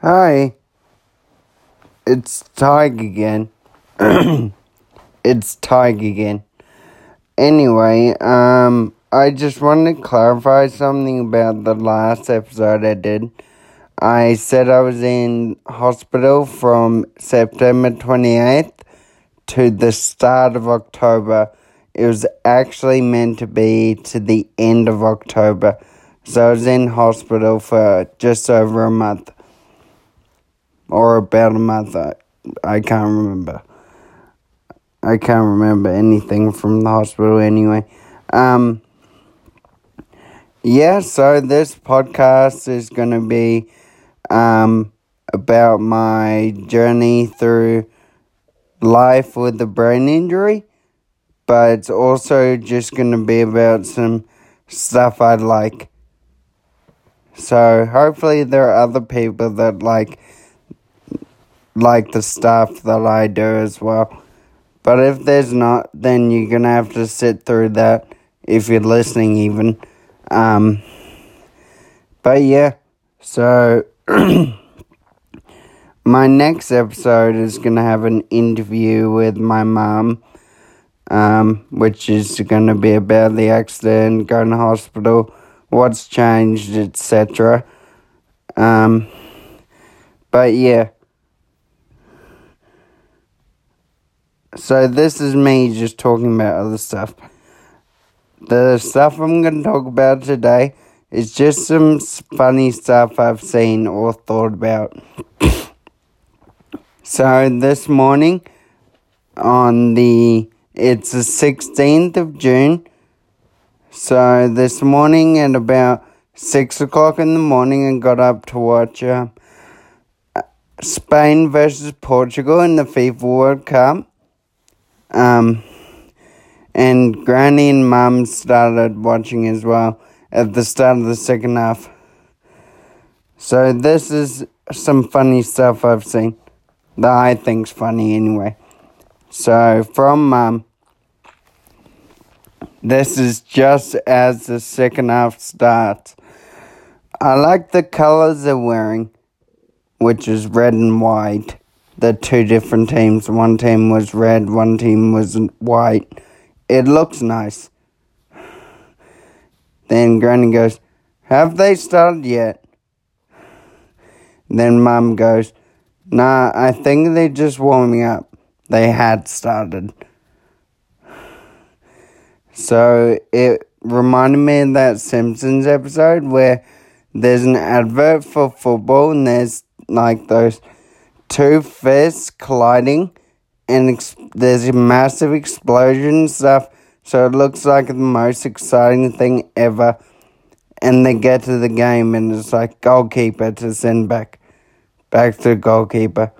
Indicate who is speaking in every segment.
Speaker 1: Hi, it's Tig again. it's Tig again. Anyway, um, I just wanted to clarify something about the last episode I did. I said I was in hospital from September 28th to the start of October. It was actually meant to be to the end of October. So I was in hospital for just over a month or about a month. I, I can't remember. I can't remember anything from the hospital anyway. Um, yeah, so this podcast is going to be um, about my journey through life with a brain injury, but it's also just going to be about some stuff I like. So hopefully there are other people that like like the stuff that I do as well. But if there's not, then you're gonna have to sit through that if you're listening, even. Um, but yeah, so my next episode is gonna have an interview with my mom, um, which is gonna be about the accident, going to hospital, what's changed, etc. Um, but yeah. So this is me just talking about other stuff. The stuff I'm going to talk about today is just some funny stuff I've seen or thought about. so this morning on the it's the 16th of June. So this morning at about six o'clock in the morning, I got up to watch uh, Spain versus Portugal in the FIFA World Cup. Um, and Granny and Mum started watching as well at the start of the second half. So this is some funny stuff I've seen that I think's funny anyway. So from Mum, this is just as the second half starts. I like the colors they're wearing, which is red and white the two different teams. One team was red, one team was white. It looks nice. Then Granny goes, Have they started yet? Then Mum goes, Nah, I think they're just warming up. They had started. So it reminded me of that Simpsons episode where there's an advert for football and there's like those two fists colliding, and ex- there's a massive explosion and stuff. So it looks like the most exciting thing ever. And they get to the game, and it's like goalkeeper to center back, back to the goalkeeper,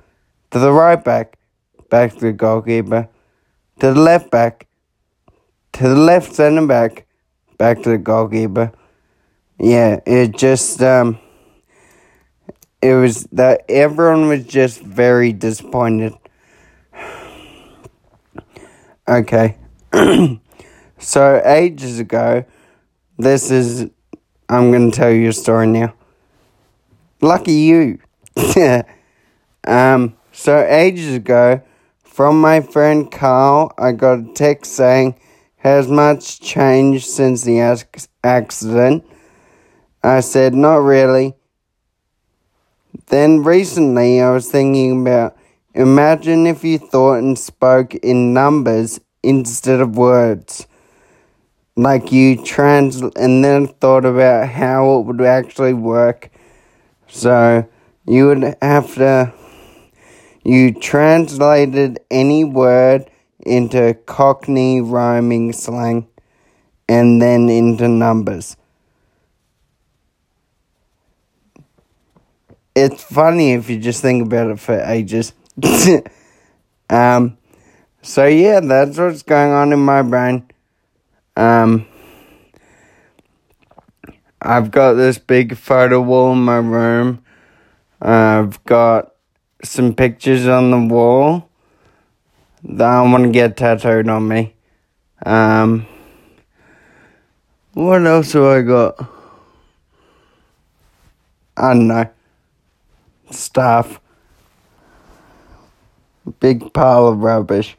Speaker 1: to the right back, back to the goalkeeper, to the left back, to the left center back, back to the goalkeeper. Yeah, it just um it was that everyone was just very disappointed. Okay. so ages ago, this is I'm gonna tell you a story now. Lucky you. um so ages ago, from my friend Carl, I got a text saying, Has much changed since the accident? I said, Not really. Then recently I was thinking about imagine if you thought and spoke in numbers instead of words. Like you trans and then thought about how it would actually work. So you would have to you translated any word into Cockney rhyming slang and then into numbers. It's funny if you just think about it for ages. um, so yeah, that's what's going on in my brain. Um, I've got this big photo wall in my room. I've got some pictures on the wall that I want to get tattooed on me. Um, what else have I got? I don't know stuff. Big pile of rubbish.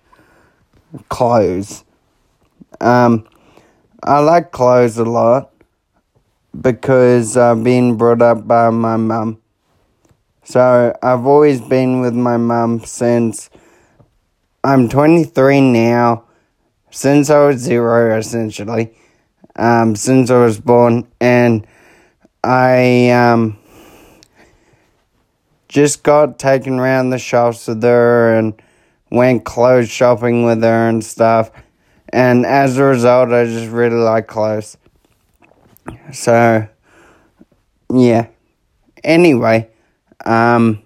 Speaker 1: Clothes. Um, I like clothes a lot because I've been brought up by my mum. So I've always been with my mum since I'm 23 now, since I was zero essentially, um, since I was born, and I um, just got taken around the shops with her and went clothes shopping with her and stuff. And as a result, I just really like clothes. So, yeah. Anyway, um,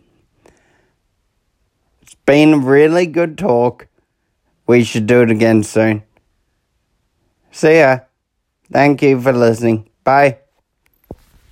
Speaker 1: it's been a really good talk. We should do it again soon. See ya. Thank you for listening. Bye.